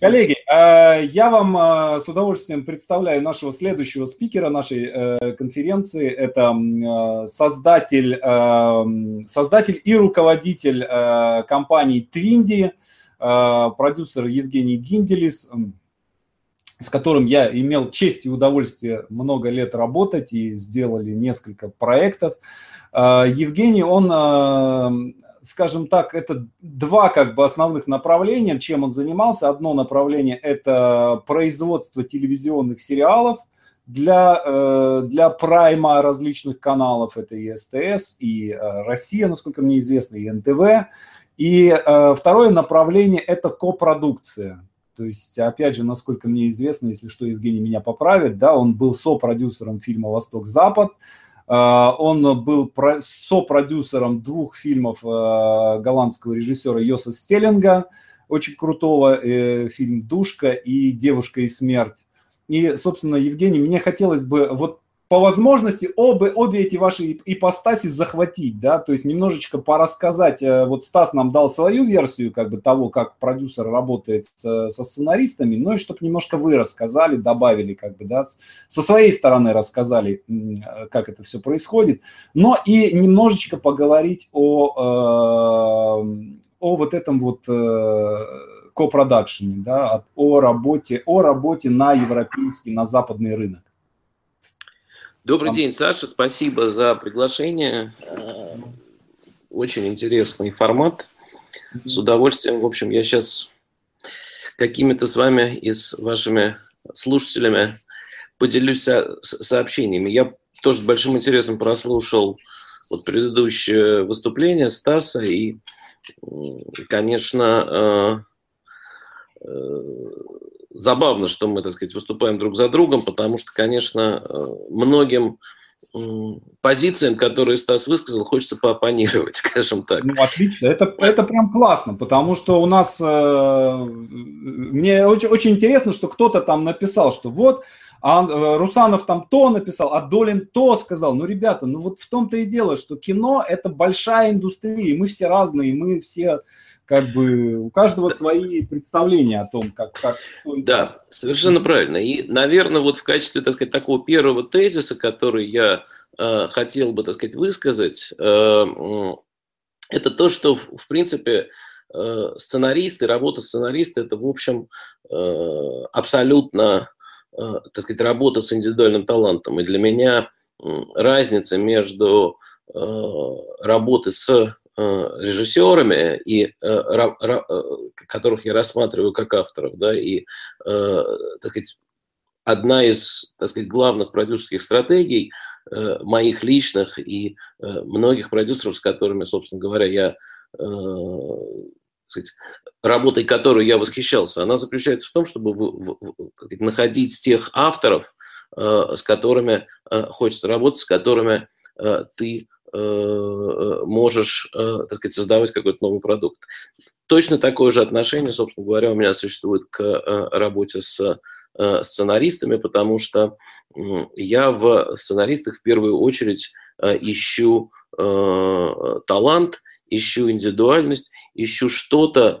Коллеги, э, я вам э, с удовольствием представляю нашего следующего спикера нашей э, конференции. Это создатель, создатель и руководитель компании Twindy, продюсер Евгений Гинделис, с которым я имел честь и удовольствие много лет работать и сделали несколько проектов. Евгений, он скажем так, это два как бы основных направления, чем он занимался. Одно направление – это производство телевизионных сериалов для, э, для прайма различных каналов. Это и СТС, и э, Россия, насколько мне известно, и НТВ. И э, второе направление – это копродукция. То есть, опять же, насколько мне известно, если что, Евгений меня поправит, да, он был сопродюсером фильма «Восток-Запад», он был сопродюсером двух фильмов а, голландского режиссера Йоса Стеллинга, очень крутого, э, фильм «Душка» и «Девушка и смерть». И, собственно, Евгений, мне хотелось бы вот по возможности обе, обе эти ваши ипостаси захватить, да, то есть немножечко порассказать. Э, вот Стас нам дал свою версию как бы того, как продюсер работает с, со сценаристами, ну и чтобы немножко вы рассказали, добавили как бы, да, со своей стороны рассказали, как это все происходит, но и немножечко поговорить о, э, о вот этом вот э, копродакшене, да, о работе, о работе на европейский, на западный рынок. Добрый день, Саша. Спасибо за приглашение. Э, очень интересный формат. С удовольствием. В общем, я сейчас какими-то с вами и с вашими слушателями поделюсь сообщениями. Я тоже с большим интересом прослушал вот предыдущее выступление Стаса и, конечно, э, э, забавно, что мы, так сказать, выступаем друг за другом, потому что, конечно, э, многим позициям, которые Стас высказал, хочется поопонировать, скажем так. Ну, отлично. Это, это прям классно, потому что у нас... Э, мне очень, очень интересно, что кто-то там написал, что вот а э, Русанов там то написал, а Долин то сказал. Ну, ребята, ну вот в том-то и дело, что кино – это большая индустрия, и мы все разные, и мы все как бы у каждого свои представления о том, как, как что Да, совершенно правильно. И, наверное, вот в качестве, так сказать, такого первого тезиса, который я э, хотел бы, так сказать, высказать, э, это то, что, в, в принципе, э, сценаристы, работа сценариста – это, в общем, э, абсолютно, э, так сказать, работа с индивидуальным талантом. И для меня разница между э, работой с режиссерами, и, э, э, которых я рассматриваю как авторов, да, и, так сказать, одна из, так сказать, главных продюсерских стратегий моих личных и многих продюсеров, с которыми, собственно говоря, я сказать, работой которой я восхищался, она заключается в том, чтобы в, в, в, находить тех авторов, с которыми хочется работать, с которыми ты Э, можешь, э, так сказать, создавать какой-то новый продукт. Точно такое же отношение, собственно говоря, у меня существует к э, работе с сценаристами, потому что я в сценаристах в первую очередь ищу талант, ищу индивидуальность, ищу что-то,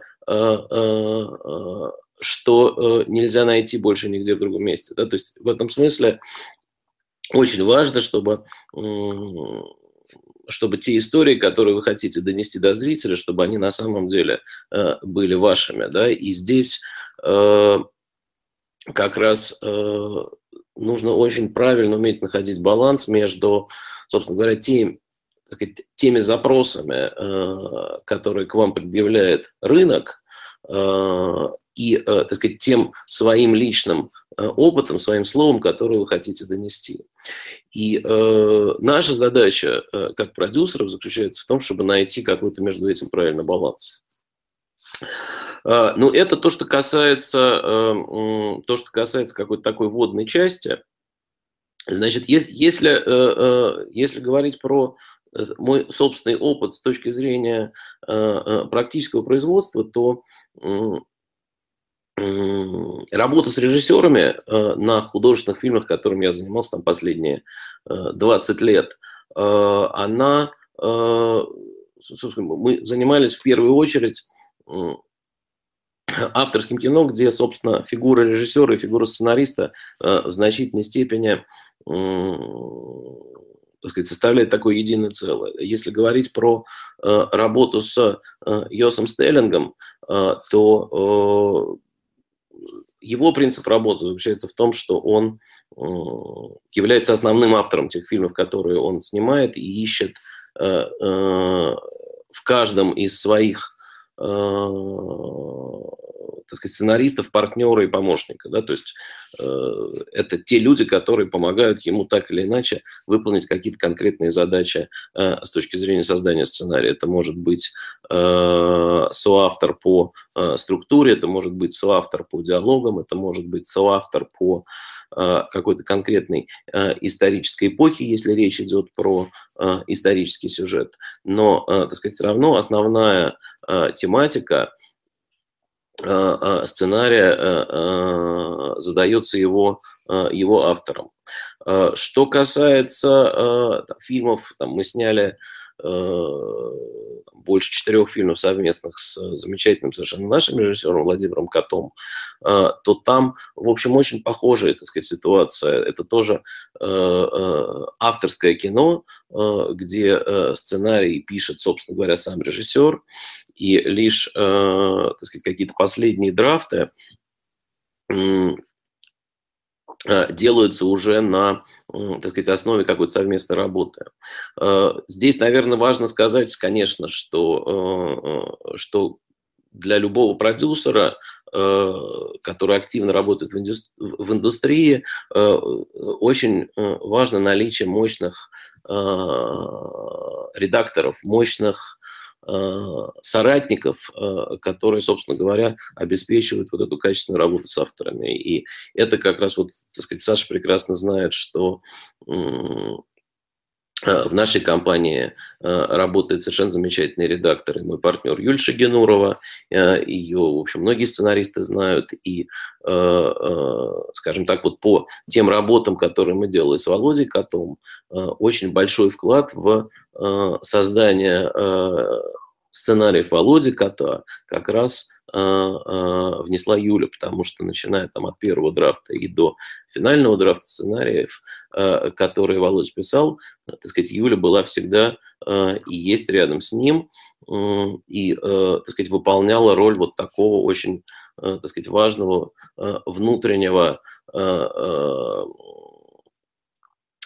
что нельзя найти больше нигде в другом месте. То есть в этом смысле очень важно, чтобы чтобы те истории, которые вы хотите донести до зрителя, чтобы они на самом деле э, были вашими. Да? И здесь э, как раз э, нужно очень правильно уметь находить баланс между, собственно говоря, тем, сказать, теми запросами, которые к вам предъявляет рынок, и, так сказать, тем своим личным опытом, своим словом, которое вы хотите донести. И э, наша задача э, как продюсеров заключается в том, чтобы найти какой-то между этим правильный баланс. Э, ну, это то, что касается, э, то, что касается какой-то такой водной части. Значит, если, э, если говорить про мой собственный опыт с точки зрения практического производства, то работа с режиссерами э, на художественных фильмах, которым я занимался там последние 20 э, лет, э, она, мы занимались в первую очередь авторским кино, где, собственно, фигура режиссера и фигура сценариста в значительной степени так сказать, составляет такое единое целое. Если говорить про работу с Йосом Стеллингом, то его принцип работы заключается в том, что он э, является основным автором тех фильмов, которые он снимает, и ищет э, э, в каждом из своих так сказать, сценаристов, партнера и помощника. Да? То есть э, это те люди, которые помогают ему так или иначе выполнить какие-то конкретные задачи э, с точки зрения создания сценария. Это может быть э, соавтор по э, структуре, это может быть соавтор по диалогам, это может быть соавтор по э, какой-то конкретной э, исторической эпохе, если речь идет про э, исторический сюжет. Но, э, так сказать, все равно основная э, тематика – Э, э, сценария э, задается его, его автором. Что касается фильмов, там, мы сняли больше четырех фильмов совместных с замечательным совершенно нашим режиссером Владимиром Котом, то там, в общем, очень похожая, так сказать, ситуация. Это тоже авторское кино, где сценарий пишет, собственно говоря, сам режиссер, и лишь, э, так сказать, какие-то последние драфты э, делаются уже на, так сказать, основе какой-то совместной работы. Э, здесь, наверное, важно сказать, конечно, что, что для любого продюсера, который активно работает в индустрии, очень важно наличие мощных редакторов, мощных Э, соратников, э, которые, собственно говоря, обеспечивают вот эту качественную работу с авторами. И это как раз вот, так сказать, Саша прекрасно знает, что Э, в нашей компании э, работает совершенно замечательный редактор и мой партнер Юль Шагенурова. Э, Ее, в общем, многие сценаристы знают. И, скажем так, вот по тем работам, которые мы делали с Володей Котом, очень большой вклад в создание сценариев Володи Кота как раз а, а, внесла Юля, потому что начиная там от первого драфта и до финального драфта сценариев, а, которые Володь писал, так сказать, Юля была всегда и есть рядом с ним, и, так сказать, выполняла роль вот такого очень, так сказать, важного внутреннего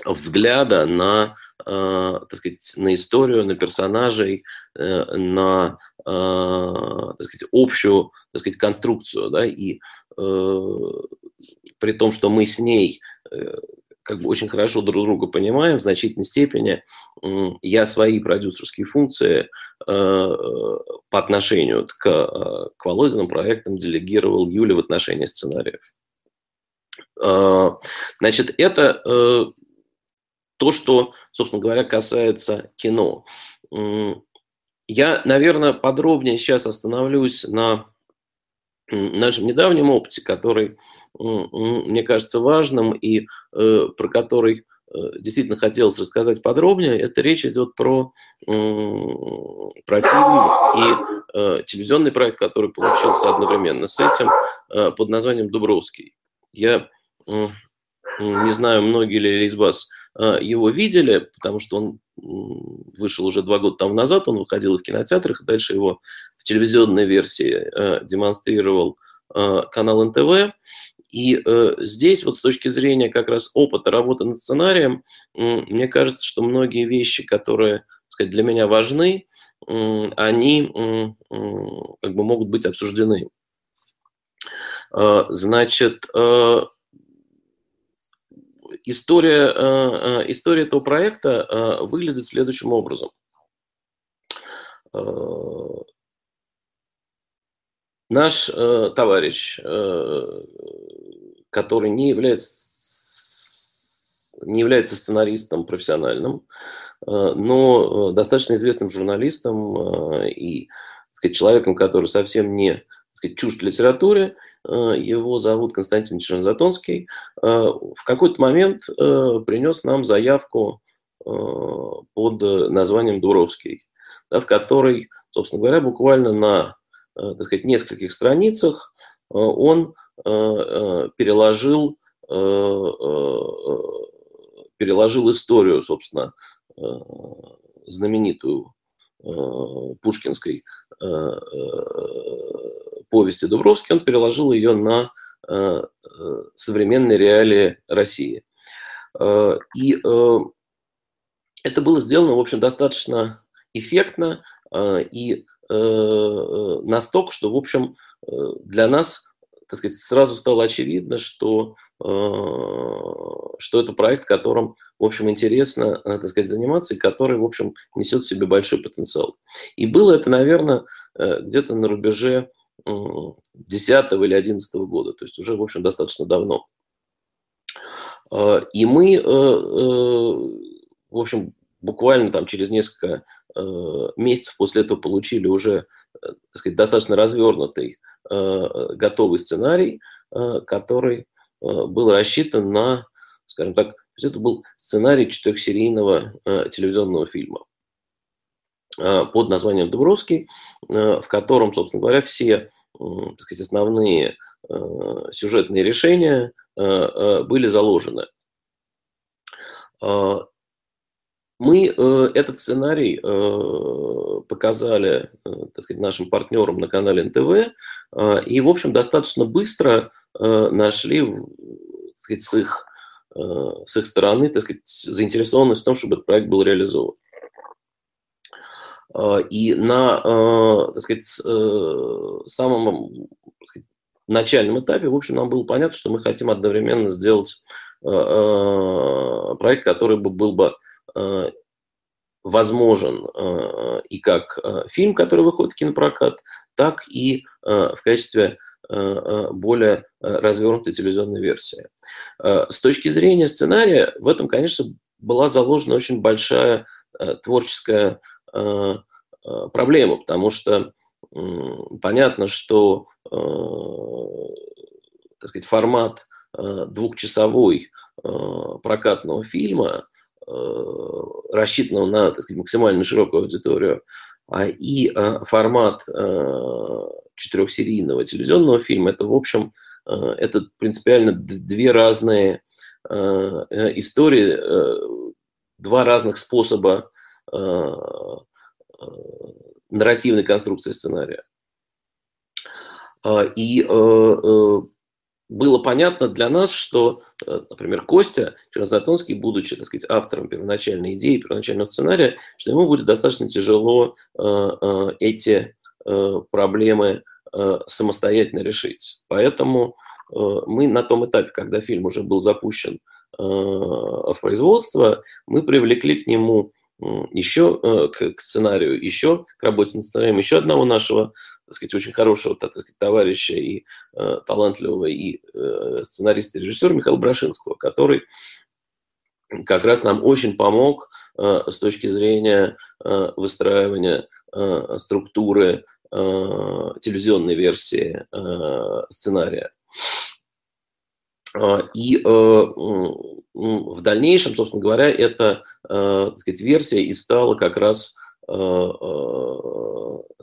взгляда на, так сказать, на историю, на персонажей, э, на Э, так сказать, общую так сказать, конструкцию, да, и э, при том, что мы с ней э, как бы очень хорошо друг друга понимаем, в значительной степени э, я свои продюсерские функции э, по отношению к, э, к Володиным проектам делегировал Юле в отношении сценариев. Э, значит, это э, то, что, собственно говоря, касается кино. Я, наверное, подробнее сейчас остановлюсь на нашем недавнем опыте, который мне кажется важным и э, про который э, действительно хотелось рассказать подробнее. Это речь идет про, про фильм и э, телевизионный проект, который получился одновременно с этим под названием «Дубровский». Я не знаю, многие ли из вас его видели, потому что он вышел уже два года тому назад, он выходил в кинотеатрах, дальше его в телевизионной версии э, демонстрировал э, канал НТВ. И э, здесь вот с точки зрения как раз опыта работы над сценарием, э, мне кажется, что многие вещи, которые сказать, для меня важны, э, они э, как бы могут быть обсуждены. Э, значит, э, история, э, э, история этого проекта э, выглядит следующим образом. Наш товарищ, который не является, не является сценаристом профессиональным, но достаточно известным журналистом и сказать, человеком, который совсем не сказать, чужд литературе. Э, его зовут Константин Чернозатонский. Э, в какой-то момент э, принес нам заявку под названием «Дуровский», в которой, собственно говоря, буквально на так сказать, нескольких страницах он переложил, переложил историю, собственно, знаменитую пушкинской повести Дубровский, он переложил ее на современные реалии России. И это было сделано, в общем, достаточно эффектно и настолько, что, в общем, для нас, так сказать, сразу стало очевидно, что, что это проект, которым, в общем, интересно, так сказать, заниматься, и который, в общем, несет в себе большой потенциал. И было это, наверное, где-то на рубеже 10 или 11 года, то есть уже, в общем, достаточно давно. И мы, в общем, буквально там через несколько месяцев после этого получили уже, так сказать, достаточно развернутый готовый сценарий, который был рассчитан на, скажем так, это был сценарий четырехсерийного телевизионного фильма. Э, под названием Дубровский, э, в котором, собственно говоря, все так сказать, основные э, сюжетные решения были заложены. Мы этот сценарий показали так сказать, нашим партнерам на канале НТВ и, в общем, достаточно быстро нашли так сказать, с, их, с их стороны так сказать, заинтересованность в том, чтобы этот проект был реализован. А, и на, а, так сказать, э, самом так сказать, начальном этапе, в общем, нам было понятно, что мы хотим одновременно сделать проект, который бы был бы возможен и как фильм, который выходит в кинопрокат, так и в качестве более развернутой телевизионной версии. С точки зрения сценария, в этом, конечно, была заложена очень большая творческая Э, э, проблема, потому что понятно, что э, так сказать, формат двухчасовой прокатного фильма, рассчитанного на так сказать, максимально широкую аудиторию, а и формат четырехсерийного телевизионного фильма, это, в общем, это принципиально две разные истории, два разных способа Э, э, нарративной конструкции сценария. А, и э, было понятно для нас, что, например, Костя Чернозатонский, будучи, так сказать, автором первоначальной идеи, первоначального сценария, что ему будет достаточно тяжело эти проблемы самостоятельно решить. Поэтому мы на том этапе, когда фильм уже был запущен в производство, мы привлекли к нему еще э, к, сценарию, еще к работе над сценарием, еще одного нашего, так сказать, очень хорошего так сказать, товарища и э, талантливого и э, сценариста и режиссера Михаила Брашинского, который как раз нам очень помог э, с точки зрения э, выстраивания э, структуры э, телевизионной версии э, сценария. А, и э, в дальнейшем, собственно говоря, эта э, так сказать, версия и стала как раз э,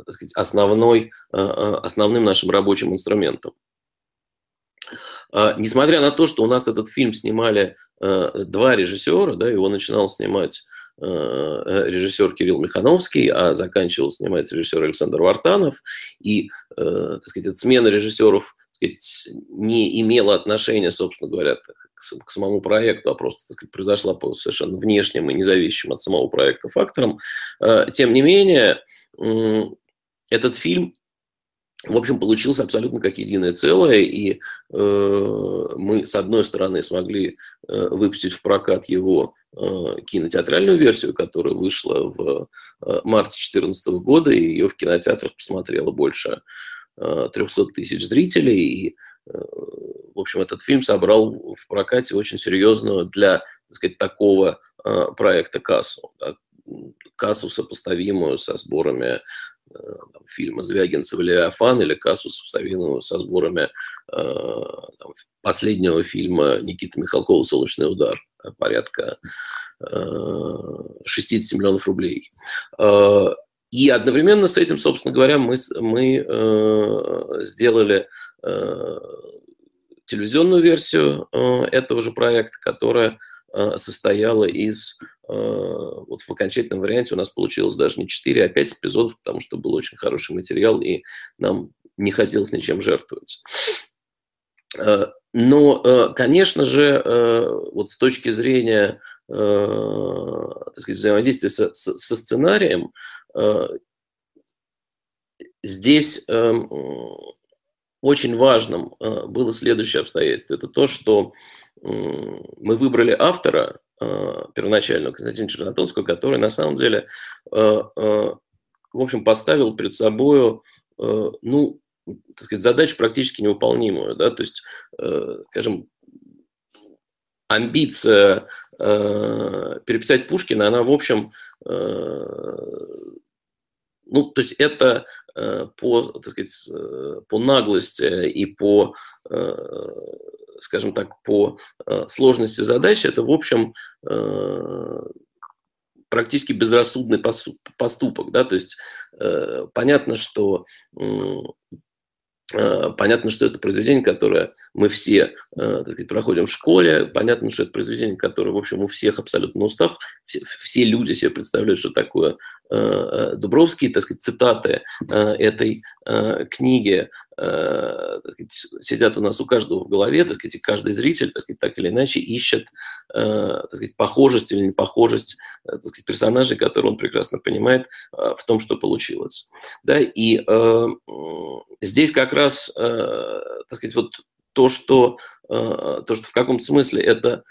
так сказать, основной, основным нашим рабочим инструментом. А, несмотря на то, что у нас этот фильм снимали два режиссера, да, его начинал снимать режиссер Кирилл Михановский, а заканчивал снимать режиссер Александр Вартанов. И, так сказать, эта смена режиссеров сказать, не имела отношения, собственно говоря, к, к самому проекту, а просто так сказать, произошла по совершенно внешним и независимым от самого проекта факторам. Э, тем не менее, этот фильм в общем, получился абсолютно как единое целое, и э, мы, с одной стороны, смогли э, выпустить в прокат его э, кинотеатральную версию, которая вышла в э, марте 2014 года, и ее в кинотеатрах посмотрело больше 300 тысяч зрителей. И, э, в общем, этот фильм собрал в прокате очень серьезную для, так сказать, такого э, проекта кассу. Кассу, сопоставимую со сборами э, там, фильма Звягинцев «Левиафан» или кассу, сопоставимую со сборами там, последнего фильма Никиты Михалкова «Солнечный удар» порядка 60 миллионов рублей. и одновременно с этим, собственно говоря, мы, мы э, сделали э, телевизионную версию э, этого же проекта, которая э, состояла из, э, вот в окончательном варианте у нас получилось даже не 4, а 5 эпизодов, потому что был очень хороший материал, и нам не хотелось ничем жертвовать. Э, но, э, конечно же, э, вот с точки зрения так сказать, взаимодействия со, со сценарием, здесь очень важным было следующее обстоятельство. Это то, что мы выбрали автора первоначального, Константина Чернотонского, который на самом деле, в общем, поставил перед собой, ну, так сказать, задачу практически невыполнимую, да, то есть, э, скажем, амбиция э, переписать Пушкина, она, в общем, э, ну, то есть это по, так сказать, по наглости и по, скажем так, по сложности задачи, это, в общем, практически безрассудный поступок, да, то есть э, понятно, что Э, понятно, что это произведение, которое мы все, э, так сказать, проходим в школе. Понятно, что это произведение, которое, в общем, у всех абсолютно устах. Все, все люди себе представляют, что такое э, Дубровский, так сказать, цитаты этой книги э, сидят у нас у каждого в голове, так сказать, и каждый зритель, так сказать, так или иначе ищет, э, так сказать, похожесть или непохожесть э, так сказать, персонажей, которые он прекрасно понимает в том, что получилось. Да, и э, здесь как раз, так сказать, вот то, что, то, что в каком-то смысле это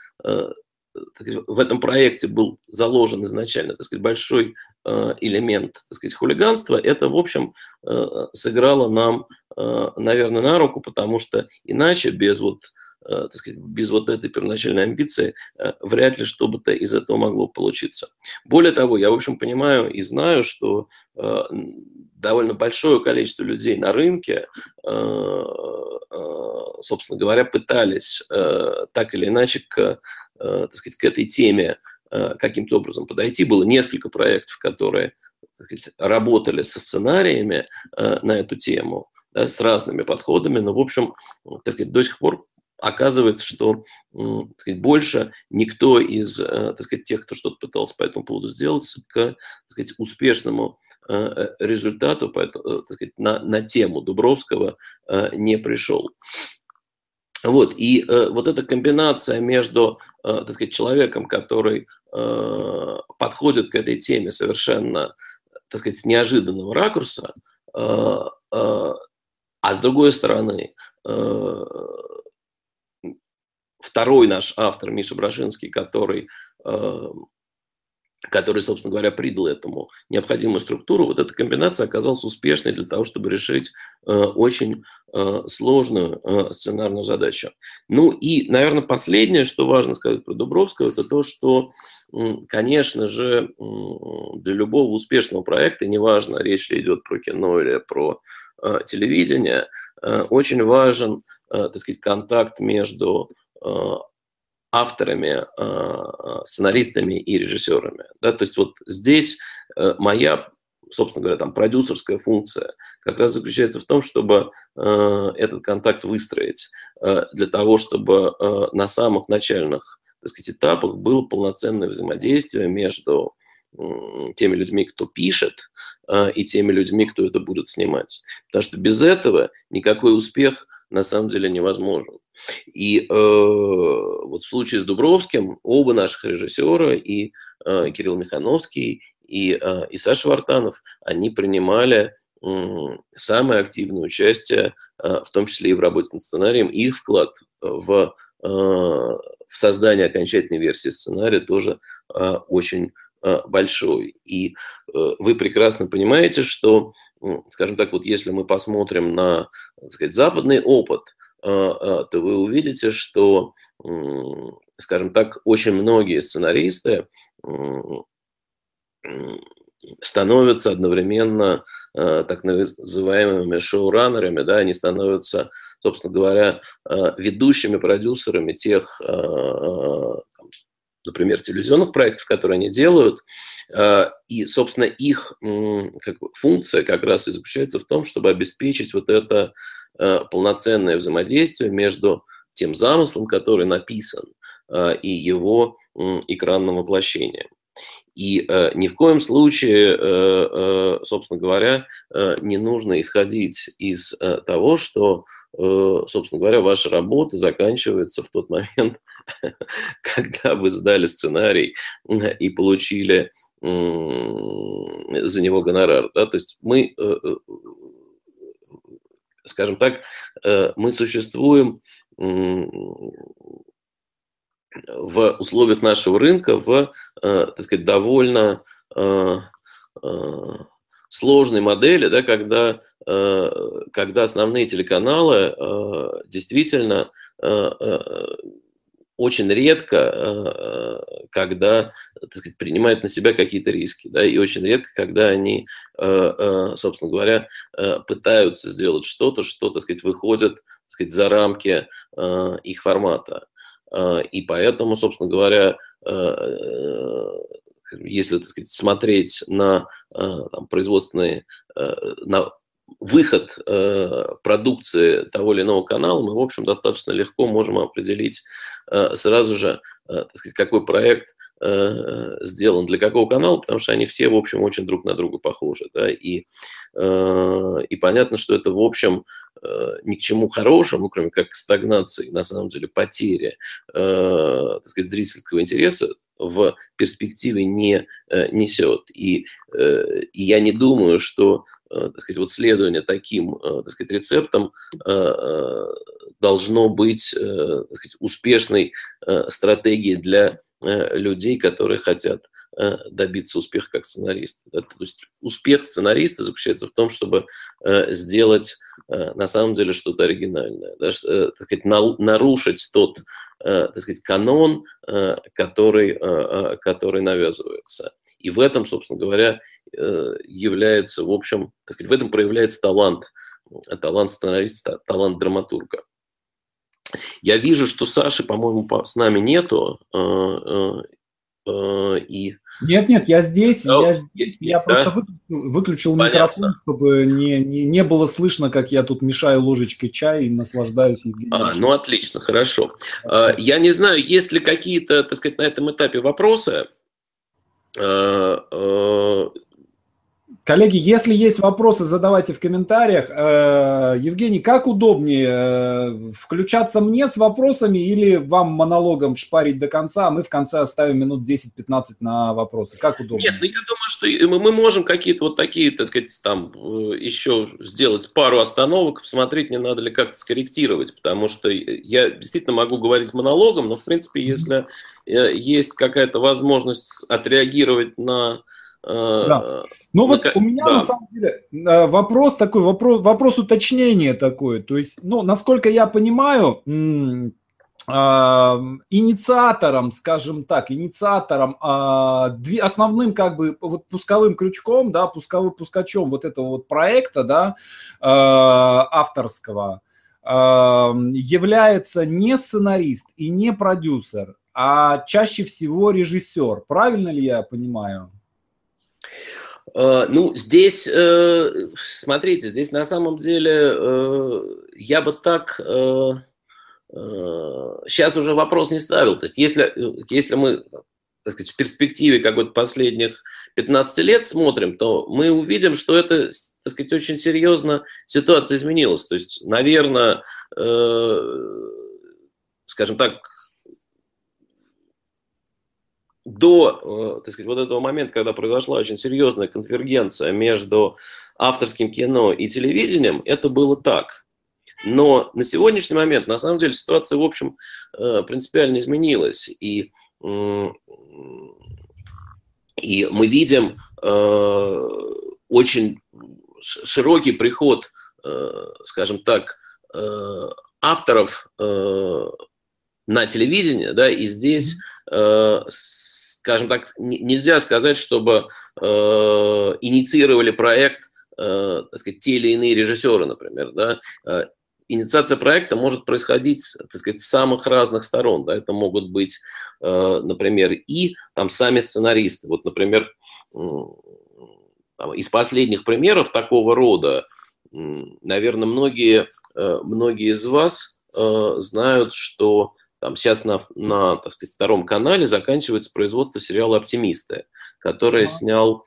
э, в этом проекте был заложен изначально, так сказать, большой э, элемент, так сказать, хулиганства, это, в общем, э, сыграло нам, э, наверное, на руку, потому что иначе без вот так сказать, без вот этой первоначальной амбиции вряд ли что бы-то из этого могло получиться. Более того, я, в общем, понимаю и знаю, что довольно большое количество людей на рынке, собственно говоря, пытались так или иначе к Э, так сказать, к этой теме э, каким-то образом подойти. Было несколько проектов, которые сказать, работали со сценариями э, на эту тему, с разными подходами, но, в общем, так сказать, до сих пор оказывается, что так сказать, больше никто из так сказать, тех, кто что-то пытался по этому поводу сделать, к так сказать, успешному результату так сказать, на, на тему Дубровского не пришел. Вот, и э, вот эта комбинация между, э, так сказать, человеком, который э, подходит к этой теме совершенно, так сказать, с неожиданного ракурса, э, э, а с другой стороны, э, второй наш автор, Миша Брашинский, который э, который, собственно говоря, придал этому необходимую структуру, вот эта комбинация оказалась успешной для того, чтобы решить э, очень э, сложную э, сценарную задачу. Ну и, наверное, последнее, что важно сказать про Дубровского, это то, что, конечно же, для любого успешного проекта, неважно, речь ли идет про кино или про э, телевидение, э, очень важен, э, так сказать, контакт между авторами, а, сценаристами и режиссерами. Да? То есть вот здесь э, моя, собственно говоря, там продюсерская функция как раз заключается в том, чтобы э, этот контакт выстроить э, для того, чтобы на самых начальных так сказать, этапах было полноценное взаимодействие между теми людьми, кто пишет, и теми людьми, кто это будет снимать. Потому что без этого никакой успех на самом деле невозможен. И э, вот в случае с Дубровским оба наших режиссера, и э, Кирилл Михановский, и, э, и Саша Вартанов, они принимали самое активное участие, э, в том числе и в работе над сценарием. Их вклад в, э, в создание окончательной версии сценария тоже э, очень большой. И э, вы прекрасно понимаете, что, скажем так, вот если мы посмотрим на так сказать, западный опыт – а, то вы увидите, что, скажем так, очень многие сценаристы становятся одновременно так называемыми шоураннерами, да, они становятся, собственно говоря, ведущими продюсерами тех например, телевизионных проектов, которые они делают. И, собственно, их как бы, функция как раз и заключается в том, чтобы обеспечить вот это полноценное взаимодействие между тем замыслом, который написан, и его экранным воплощением. И э, ни в коем случае, э, э, собственно говоря, э, не нужно исходить из э, того, что, э, собственно говоря, ваша работа заканчивается в тот момент, когда вы сдали сценарий и получили э, за него гонорар. Да? То есть мы, э, э скажем так, э, мы существуем в условиях нашего рынка в, э, так сказать, довольно э, э, сложной модели, да, когда, когда основные телеканалы действительно очень редко, когда так сказать, принимают на себя какие-то риски, да, и очень редко, когда они, собственно говоря, пытаются сделать что-то, что, так сказать, выходит так сказать, за рамки их формата. А, и поэтому, собственно говоря, э, э, если так сказать, смотреть на э, там, производственные, на выход продукции того или иного канала, мы, в общем, достаточно легко можем определить сразу же, так сказать, какой проект сделан для какого канала, потому что они все, в общем, очень друг на друга похожи. Да? И, и понятно, что это, в общем, Э, ни к чему хорошему, кроме как стагнации, на самом деле потери, э, так сказать, зрительского интереса в перспективе не э, несет. И, э, и я не думаю, что э, так сказать, вот следование таким э, так сказать, рецептам э, э должно быть э, так сказать, успешной э, стратегией для э, людей, которые хотят Э, добиться успеха как сценариста. Да? То есть успех сценариста заключается в том, чтобы э, сделать э, на самом деле что-то оригинальное, так сказать, нарушить тот так сказать, канон, который, который навязывается. И в этом, собственно говоря, является, в общем, так сказать, в этом проявляется талант, талант сценариста, талант драматурга. Я вижу, что Саши, по-моему, с нами нету, и нет, нет, я здесь, я здесь, я да? просто выключил, выключил микрофон, чтобы не, не, не было слышно, как я тут мешаю ложечкой чай и наслаждаюсь. А, ну отлично, хорошо. А, я не знаю, есть ли какие-то, так сказать, на этом этапе вопросы. uh, oh. Коллеги, если есть вопросы, задавайте в комментариях. Э, Евгений, как удобнее, э, включаться мне с вопросами или вам монологом шпарить до конца, а мы в конце оставим минут 10-15 на вопросы? Как удобнее? Нет, ну я думаю, что мы можем какие-то вот такие, так сказать, там э, еще сделать пару остановок, посмотреть, не надо ли как-то скорректировать, потому что я действительно могу говорить монологом, но, в принципе, если есть какая-то возможность отреагировать на да. Ну вот у меня да. на самом деле э, вопрос такой, вопрос, вопрос уточнения такой. То есть, ну, насколько я понимаю, инициатором, скажем так, инициатором, а, основным как бы вот пусковым крючком, да, пусковым пускачом вот этого вот проекта, да, а, авторского, является не сценарист и не продюсер, а чаще всего режиссер. Правильно ли я понимаю? Э, ну, здесь, э, смотрите, здесь на самом деле э, я бы так сейчас уже вопрос не ставил. То есть если, если мы так сказать, в перспективе какой-то последних 15 лет смотрим, то мы увидим, что это, так сказать, очень серьезно ситуация изменилась. То есть, наверное, скажем так, до, э, так сказать, вот этого момента, когда произошла очень серьезная конвергенция между авторским кино и телевидением, это было так. Но на сегодняшний момент, на самом деле, ситуация, в общем, э, принципиально изменилась. И, и мы видим э, очень широкий приход, скажем так, авторов на телевидение, да, и здесь Э, скажем так, нельзя сказать, чтобы э, инициировали проект, э, так сказать, те или иные режиссеры, например, да. инициация проекта может происходить, так сказать, с самых разных сторон. Да? Это могут быть, э, например, и там сами сценаристы. Вот, например, из последних примеров такого рода, наверное, многие, э, многие из вас э, знают, что там сейчас на, на так сказать, втором канале заканчивается производство сериала «Оптимисты», который а. снял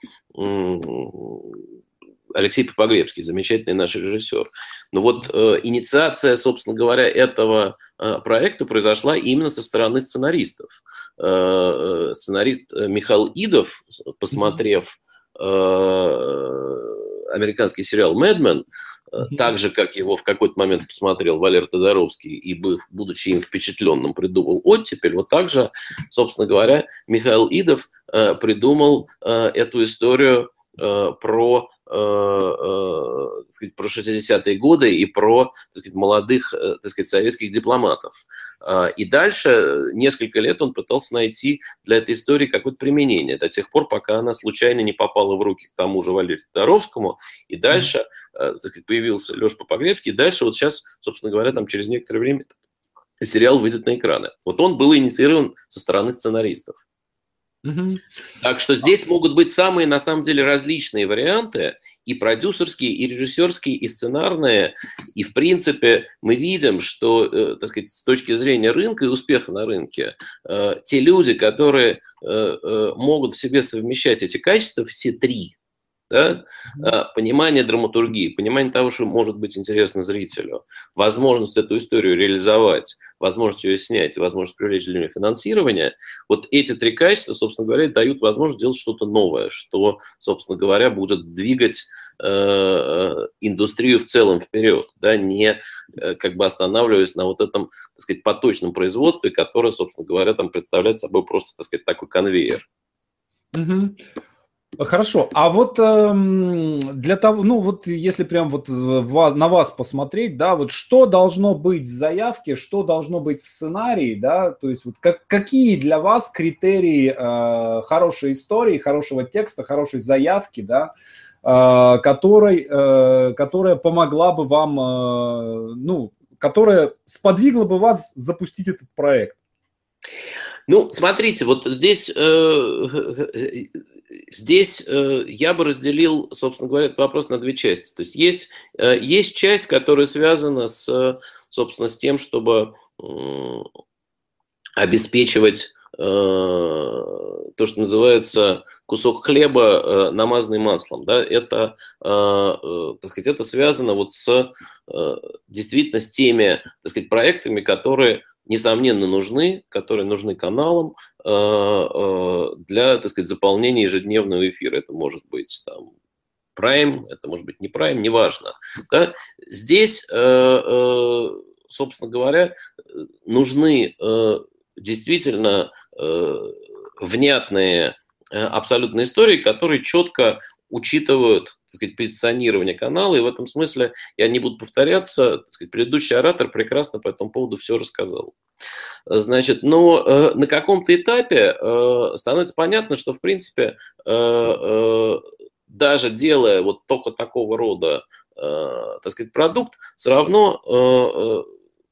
Алексей Попогребский, замечательный наш режиссер. Но вот э, инициация, собственно говоря, этого э, проекта произошла именно со стороны сценаристов. Э, э сценарист э, Михаил Идов, посмотрев э, американский сериал «Мэдмен», Mm-hmm. Так же, как его в какой-то момент посмотрел Валер Тодоровский и, быв, будучи им впечатленным, придумал оттепель, вот так же, собственно говоря, Михаил Идов э, придумал э, эту историю э, про Э, э, так сказать, про 60-е годы и про так сказать, молодых э, так сказать, советских дипломатов. И дальше несколько лет он пытался найти для этой истории какое-то применение, до тех пор, пока она случайно не попала в руки к тому же Валерию Тодоровскому, и дальше так сказать, появился Леша Попогребский, и дальше вот сейчас, собственно говоря, там через некоторое время сериал выйдет на экраны. Вот он был инициирован со стороны сценаристов. Угу. Так что здесь могут быть самые, на самом деле, различные варианты, и продюсерские, и режиссерские, и сценарные. И, в принципе, мы видим, что, э, так сказать, с точки зрения рынка и успеха на рынке, э, те люди, которые э, могут в себе совмещать эти качества, все три, да? А, понимание драматургии, понимание того, что может быть интересно зрителю, возможность эту историю реализовать, возможность ее снять, возможность привлечь для нее финансирование, вот эти три качества, собственно говоря, дают возможность сделать что-то новое, что, собственно говоря, будет двигать э, индустрию в целом вперед, да, не э, как бы останавливаясь на вот этом, так сказать, поточном производстве, которое, собственно говоря, там представляет собой просто, так сказать, такой конвейер. Угу. Хорошо, а вот эм, для того, ну вот если прям вот в, на вас посмотреть, да, вот что должно быть в заявке, что должно быть в сценарии, да, то есть вот как, какие для вас критерии э, хорошей истории, хорошего текста, хорошей заявки, да, э, которой, э, которая помогла бы вам, э, ну, которая сподвигла бы вас запустить этот проект? Ну, смотрите, вот здесь э, здесь э, я бы разделил, собственно говоря, этот вопрос на две части. То есть есть, э, есть часть, которая связана с, собственно, с тем, чтобы обеспечивать то, что называется кусок хлеба, э, намазанный маслом. Да? Это, э, э, так сказать, это связано вот с э, действительно с теми так сказать, проектами, которые несомненно нужны, которые нужны каналам э, э, для, так сказать, заполнения ежедневного эфира. Это может быть там Prime, это может быть не Prime, неважно. Да? Здесь, э, собственно говоря, нужны действительно внятные абсолютные истории, которые четко учитывают так сказать, позиционирование канала, и в этом смысле я не буду повторяться, так сказать, предыдущий оратор прекрасно по этому поводу все рассказал. Значит, но э, на каком-то этапе э, становится понятно, что, в принципе, э, э, даже делая вот только такого рода, э, так сказать, продукт, все равно, э, э,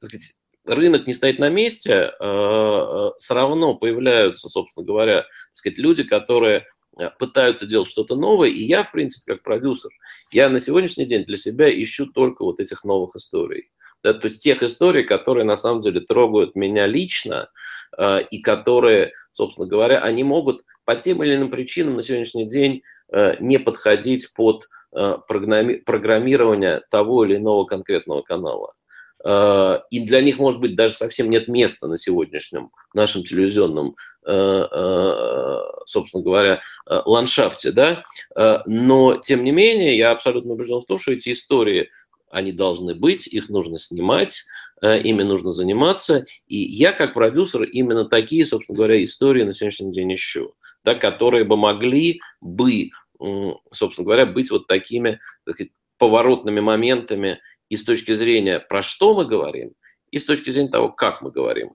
так сказать, рынок не стоит на месте, э, э, все равно появляются, собственно говоря, так сказать, люди, которые Э, пытаются делать что-то новое, и я, в принципе, как продюсер, я на сегодняшний день для себя ищу только вот этих новых историй. Да, то есть тех историй, которые на самом деле трогают меня лично, э, и которые, собственно говоря, они могут по тем или иным причинам на сегодняшний день э, не подходить под э, программи- программирование того или иного конкретного канала. Э, и для них, может быть, даже совсем нет места на сегодняшнем нашем телевизионном, э, э, собственно говоря, ландшафте, да, но, тем не менее, я абсолютно убежден в том, что эти истории, они должны быть, их нужно снимать, ими нужно заниматься, и я, как продюсер, именно такие, собственно говоря, истории на сегодняшний день ищу, да, которые бы могли бы, собственно говоря, быть вот такими так сказать, поворотными моментами и с точки зрения, про что мы говорим, и с точки зрения того, как мы говорим.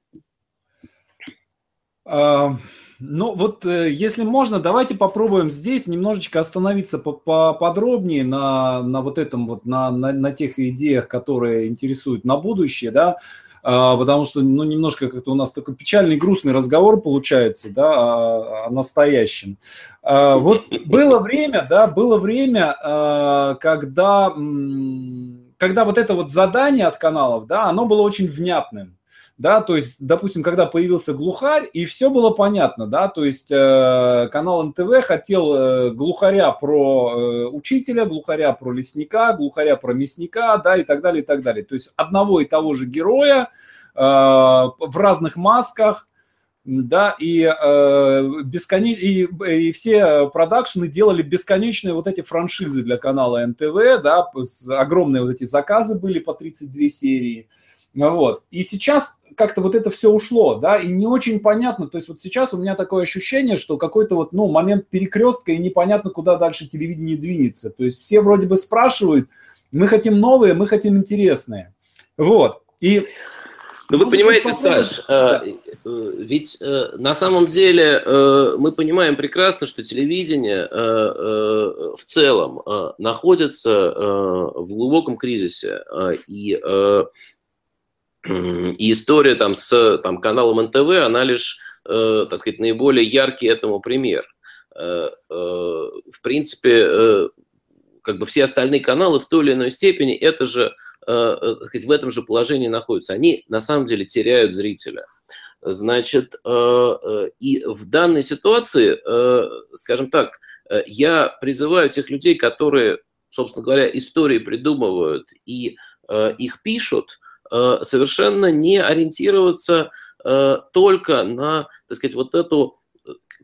А, Ну вот, э, если можно, давайте попробуем здесь немножечко остановиться поподробнее на, на вот этом вот, на, на, на тех идеях, которые интересуют на будущее, да, а, потому что, ну, немножко как-то у нас такой печальный, грустный разговор получается, да, о, настоящем. А, вот было время, да, было время, а, когда, когда вот это вот задание от каналов, да, оно было очень внятным да, то есть, допустим, когда появился глухарь, и все было понятно, да, то есть э, канал НТВ хотел э, глухаря про э, учителя, глухаря про лесника, глухаря про мясника, да, и так далее, и так далее. То есть одного и того же героя э, в разных масках, да, и, э, бесконеч... и, и все продакшены делали бесконечные вот эти франшизы для канала НТВ, да, огромные вот эти заказы были по 32 серии, вот. И сейчас как-то вот это все ушло, да, и не очень понятно, то есть вот сейчас у меня такое ощущение, что какой-то вот, ну, момент перекрестка, и непонятно, куда дальше телевидение двинется. То есть все вроде бы спрашивают, мы хотим новые, мы хотим интересные. Вот. И ну, вы понимаете, Саш, э, да. ведь э, на самом деле э, мы понимаем прекрасно, что телевидение в целом находится в глубоком кризисе. И и история там с там, каналом НТВ, она лишь, э, так сказать, наиболее яркий этому пример. Э, э, в принципе, э, как бы все остальные каналы в той или иной степени это же, э, э сказать, в этом же положении находятся. Они на самом деле теряют зрителя. Значит, э, э, и в данной ситуации, э, скажем так, э, я призываю тех людей, которые, собственно говоря, истории придумывают и э, их пишут, Э, совершенно не ориентироваться э, только на, так сказать, вот эту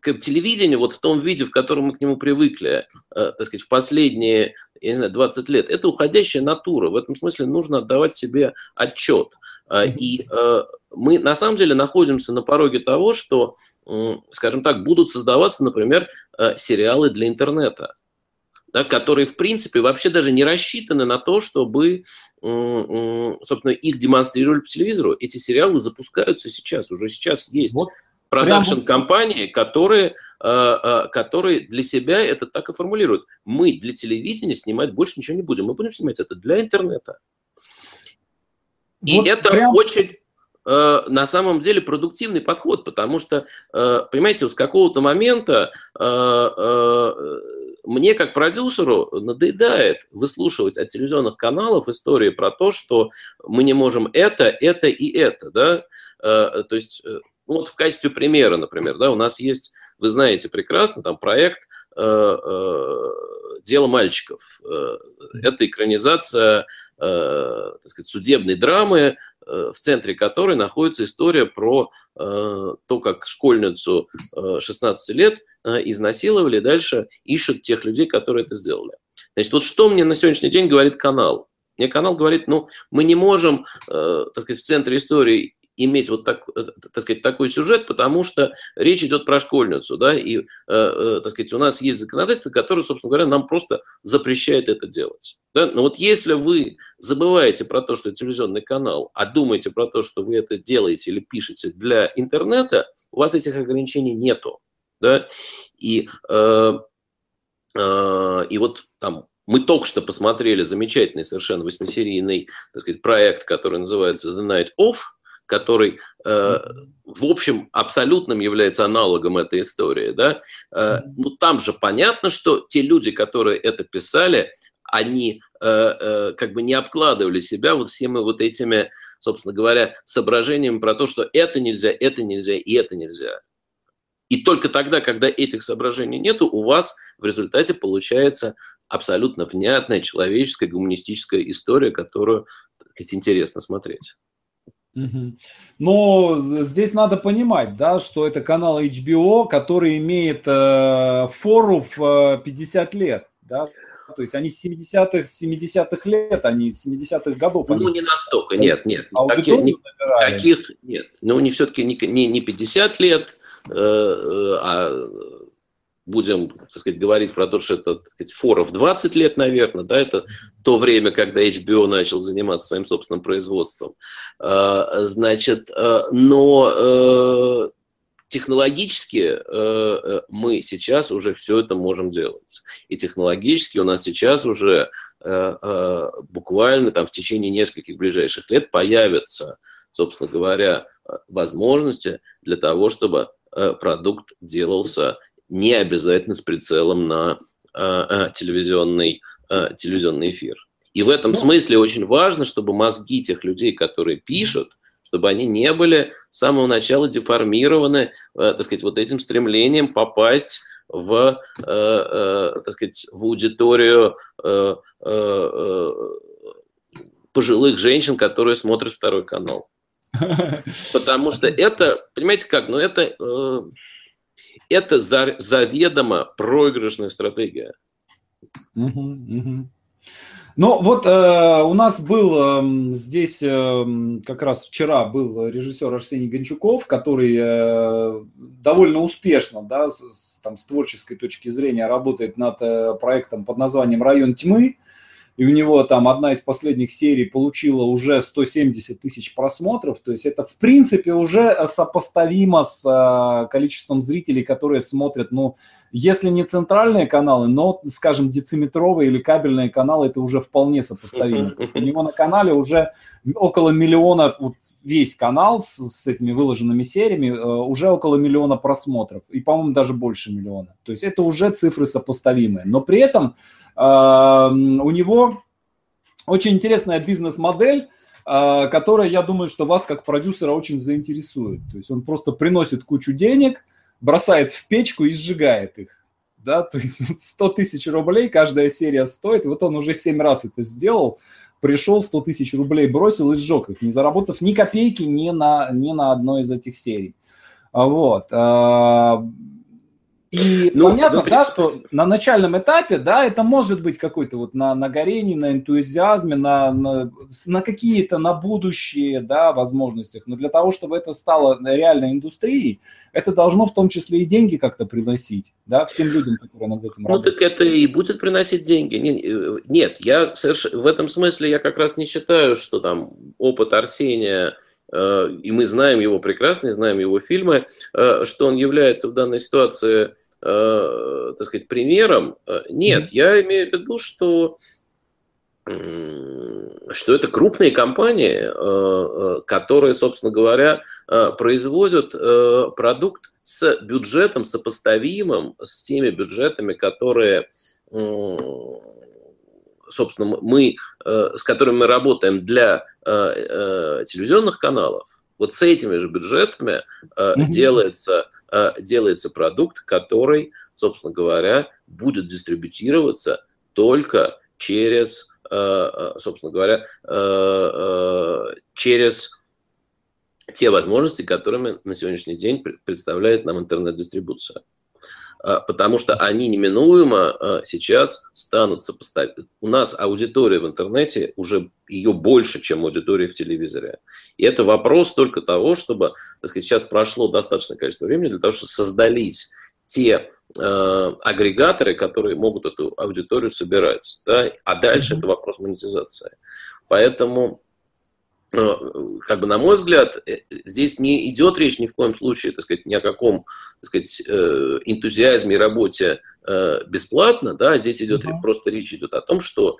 э, телевидение вот в том виде, в котором мы к нему привыкли, так сказать, в последние, я не знаю, 20 лет, это уходящая натура. В этом смысле нужно отдавать себе отчет. И мы на самом деле находимся на пороге того, что, скажем так, будут создаваться, например, сериалы для интернета да, которые, в принципе, вообще даже не рассчитаны на то, чтобы, собственно, их демонстрировали по телевизору. Эти сериалы запускаются сейчас, уже сейчас есть. Вот продакшн-компании, которые, э, э, которые для себя это так и формулируют. Мы для телевидения снимать больше ничего не будем. Мы будем снимать это для интернета. И вот это прям... очень э, на самом деле продуктивный подход, потому что, понимаете, с какого-то момента мне как продюсеру надоедает выслушивать от телевизионных каналов истории про то, что мы не можем это, это и это, да, то есть ну, вот в качестве примера, например, да, у нас есть, вы знаете прекрасно, там проект э, «Дело мальчиков». Это экранизация, так сказать, судебной драмы, в центре которой находится история про то, как школьницу 16 лет Э, изнасиловали, дальше ищут тех людей, которые это сделали. Значит, вот что мне на сегодняшний день говорит канал? Мне канал говорит, ну, мы не можем, э, так сказать, в центре истории иметь вот так, э, так сказать, такой сюжет, потому что речь идет про школьницу, да, и, э, э, так сказать, у нас есть законодательство, которое, собственно говоря, нам просто запрещает это делать. Да? Но вот если вы забываете про то, что это телевизионный канал, а думаете про то, что вы это делаете или пишете для интернета, у вас этих ограничений нету да, и, э, э, и вот там мы только что посмотрели замечательный совершенно восьмисерийный, так сказать, проект, который называется The Night Off, который, э, в общем, абсолютным является аналогом этой истории, да, э, ну там же понятно, что те люди, которые это писали, они э, э, как бы не обкладывали себя вот всеми вот этими, собственно говоря, соображениями про то, что это нельзя, это нельзя и это нельзя. И только тогда, когда этих соображений нету, у вас в результате получается абсолютно внятная человеческая гуманистическая история, которую так сказать, интересно смотреть. Но здесь надо понимать, да, что это канал HBO, который имеет э, фору в 50 э, лет, да, то есть они с 70-х, 70-х лет, они с 70-х годов. Ну, они... не настолько, нет, нет. Таких, не, таких нет. Но не все-таки не, не, не 50 лет, Э, э, а будем, так сказать, говорить про то, что это, так сказать, форов 20 лет, наверное, да, это то время, когда HBO начал заниматься своим собственным производством. Э, значит, но технологически э, мы сейчас уже все это можем делать. И технологически у нас сейчас уже буквально там в течение нескольких ближайших лет появятся, собственно говоря, возможности для того, чтобы продукт делался не обязательно с прицелом на телевизионный, телевизионный эфир. И в этом ну, смысле очень важно, чтобы мозги тех людей, которые пишут, чтобы они не были с самого начала деформированы, э, так сказать, вот этим стремлением попасть в, э, э, так сказать, в аудиторию э, э, э пожилых женщин, которые смотрят второй канал. Потому что это, понимаете как, ну это, э, это заведомо проигрышная стратегия. Угу, угу. Ну вот э, у нас был э, здесь э, как раз вчера был режиссер Арсений Гончуков, который э, довольно успешно, да, с, там, с творческой точки зрения работает над э, проектом под названием «Район тьмы» и у него там одна из последних серий получила уже 170 тысяч просмотров, то есть это в принципе уже сопоставимо с э, количеством зрителей, которые смотрят, ну, если не центральные каналы, но, скажем, дециметровые или кабельные каналы, это уже вполне сопоставимо. У него на канале уже около миллиона, вот весь канал с, с этими выложенными сериями, э, уже около миллиона просмотров, и, по-моему, даже больше миллиона. То есть это уже цифры сопоставимые. Но при этом у него очень интересная бизнес-модель, а, которая, я думаю, что вас как продюсера очень заинтересует. То есть он просто приносит кучу денег, бросает в печку и сжигает их. Да, то есть 100 тысяч рублей каждая серия стоит. Вот он уже 7 раз это сделал. Пришел, 100 тысяч рублей бросил и сжег их, не заработав ни копейки ни на, ни на одной из этих серий. Вот. И ну, понятно, да, что на начальном этапе, да, это может быть какой-то вот на, на горении, на энтузиазме, на, на, на какие-то, на будущие, да, возможностях. Но для того, чтобы это стало реальной индустрией, это должно в том числе и деньги как-то приносить, да, всем людям, которые над этим ну, работают. Ну, так это и будет приносить деньги. Нет, я соверш... в этом смысле я как раз не считаю, что там опыт Арсения Э, и мы знаем его прекрасно, знаем его фильмы, э, что он является в данной ситуации, э, так сказать, примером. Нет, я имею в виду, что что это крупные компании, которые, собственно говоря, производят продукт с бюджетом сопоставимым с теми бюджетами, которые собственно, мы, э, с которыми мы работаем для э, э, телевизионных каналов, вот с этими же бюджетами mm-hmm. делается, делается продукт, который, собственно говоря, будет дистрибутироваться только через, собственно говоря, через те возможности, которыми на сегодняшний день представляет нам интернет-дистрибуция. А, потому что они неминуемо а, сейчас станут сопоставить. У нас аудитория в интернете уже ее больше, чем аудитория в телевизоре. И это вопрос только того, чтобы, так сказать, сейчас прошло достаточное количество времени для того, чтобы создались те э, агрегаторы, которые могут эту аудиторию собирать. Да? А дальше mm-hmm. это вопрос монетизации. Поэтому как бы, на мой взгляд, э, здесь не идет речь ни в коем случае, так сказать, ни о каком, так сказать, э, энтузиазме и работе бесплатно, да, здесь идет uh-huh. просто речь идет о том, что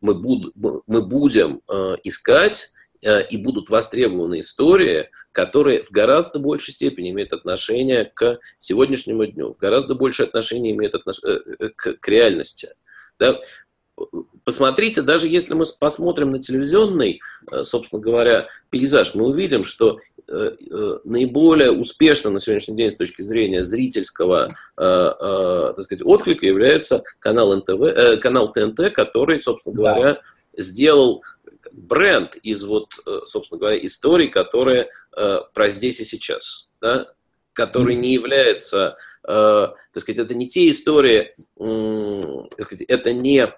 мы, буд, мы будем искать и будут востребованы истории, которые в гораздо большей степени имеют отношение к сегодняшнему дню, в гораздо большее отношение имеют отнош... к, к реальности. Да? Посмотрите, даже если мы посмотрим на телевизионный, э, собственно говоря, пейзаж, мы увидим, что э, э, наиболее успешно на сегодняшний день с точки зрения зрительского, так сказать, отклика является канал НТВ, канал ТНТ, который, собственно говоря, сделал бренд из вот, собственно говоря, историй, которые про здесь и сейчас, да, который не является, так сказать, это не те истории, это не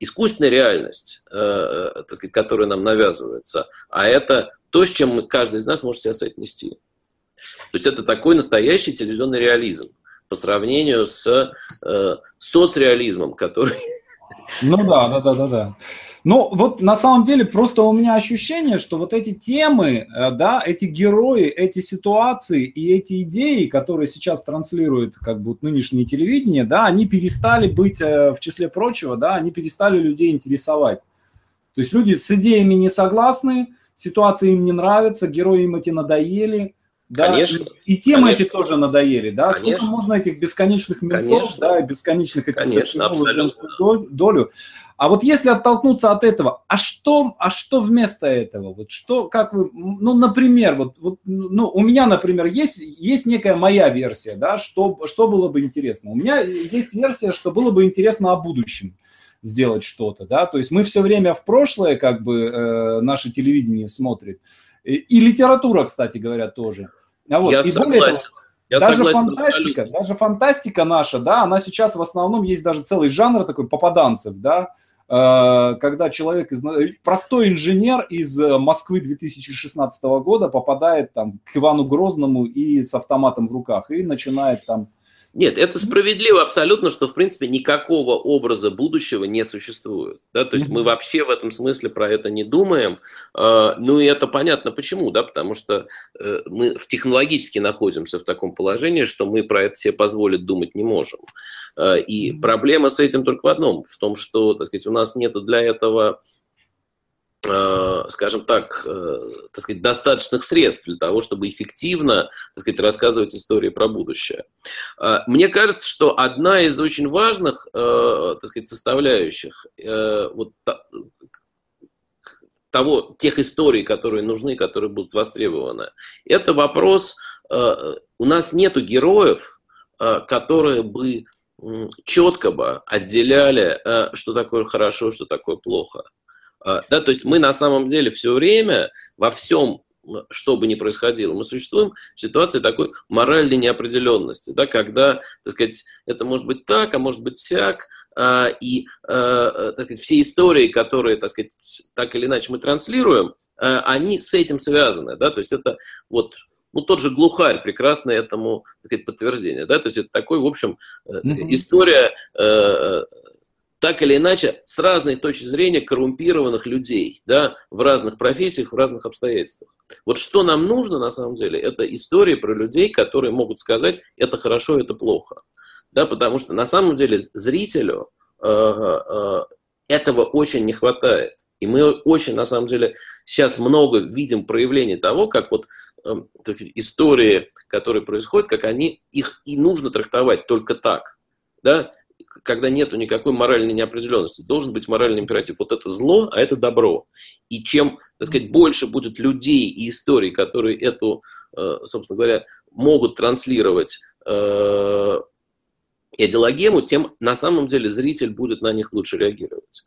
искусственная реальность, э, э, так сказать, которая нам навязывается, а это то, с чем каждый из нас может себя соотнести. То есть это такой настоящий телевизионный реализм по сравнению с э, соцреализмом, который... Ну да, да, да, да, да. Ну, вот на самом деле просто у меня ощущение, что вот эти темы, э, да, эти герои, эти ситуации и эти идеи, которые сейчас транслирует как бы вот нынешнее телевидение, да, они перестали быть, э, в числе прочего, да, они перестали людей интересовать. То есть люди с идеями не согласны, ситуации им не нравятся, герои им эти надоели, да, конечно. И, и темы конечно. эти тоже надоели, да. Конечно. Сколько можно этих бесконечных ментов, конечно. да, и бесконечных этих конечно, абсолютно. долю. А вот если оттолкнуться от этого, а что, а что вместо этого? Вот что, как вы, ну, например, вот, вот ну, у меня, например, есть, есть некая моя версия, да, что, что было бы интересно. У меня есть версия, что было бы интересно о будущем сделать что-то, да, то есть мы все время в прошлое, как бы, э, наше телевидение смотрит, и, и литература, кстати говоря, тоже. А вот, Я и согласен. более того, Я даже согласен фантастика, даже фантастика наша, да, она сейчас в основном есть даже целый жанр такой попаданцев, да, когда человек, из, простой инженер из Москвы 2016 года попадает там к Ивану Грозному и с автоматом в руках и начинает там Нет, это справедливо абсолютно, что, в принципе, никакого образа будущего не существует. Да? То есть мы вообще в этом смысле про это не думаем. А, Ну и это понятно почему, да? потому что э, мы технологически находимся в таком положении, что мы про это себе позволить думать не можем. А, И проблема с этим только в одном, в том, что так сказать, у нас нет для этого скажем так, э, так сказать, достаточных средств для того, чтобы эффективно, так сказать, рассказывать истории про будущее. Э, Мне кажется, что одна из очень важных, э, так сказать, составляющих э, вот того, тех историй, которые нужны, которые будут востребованы, это вопрос, у нас нету героев, которые бы четко бы отделяли, что такое хорошо, что такое плохо. А, Да, то есть мы на самом деле все время во всем, что бы ни происходило, мы существуем в ситуации такой моральной неопределенности, да, когда, так сказать, это может быть так, а может быть сяк, а, и а, так сказать, все истории, которые, так сказать, так или иначе мы транслируем, они с этим связаны, да, то есть это вот ну, тот же глухарь прекрасно этому так сказать, подтверждение. Да? То есть это такой, в общем, mm-hmm. история э, так или иначе, с разной точки зрения коррумпированных людей, да, в разных профессиях, в разных обстоятельствах. Вот что нам нужно, на самом деле, это истории про людей, которые могут сказать, это хорошо, это плохо. Да, потому что на самом деле зрителю э, э, этого очень не хватает. И мы очень, на самом деле, сейчас много видим проявлений того, как вот э, истории, которые происходят, как они, их и нужно трактовать только так. Да? Когда нету никакой моральной неопределенности. Должен быть моральный императив. Вот это зло, а это добро. И чем, так сказать, больше будет людей и историй, которые эту, собственно говоря, могут транслировать идеологему, тем на самом деле зритель будет на них лучше реагировать.